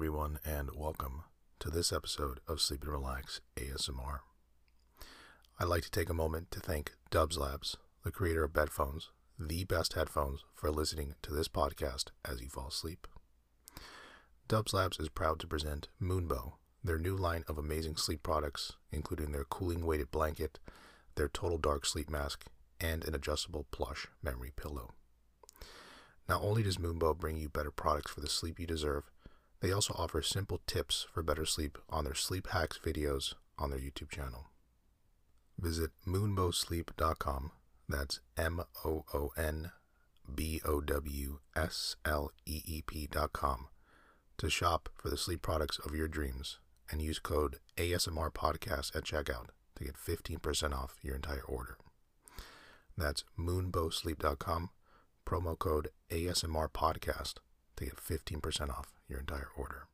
everyone, and welcome to this episode of Sleep and Relax ASMR. I'd like to take a moment to thank Dubs Labs, the creator of Bedphones, the best headphones for listening to this podcast as you fall asleep. Dubs Labs is proud to present Moonbow, their new line of amazing sleep products, including their cooling weighted blanket, their total dark sleep mask, and an adjustable plush memory pillow. Not only does Moonbow bring you better products for the sleep you deserve, they also offer simple tips for better sleep on their sleep hacks videos on their YouTube channel. Visit moonbowsleep.com. That's M O O N B O W S L E E P.com to shop for the sleep products of your dreams and use code ASMR podcast at checkout to get 15% off your entire order. That's moonbowsleep.com, promo code ASMR podcast to get 15% off your entire order.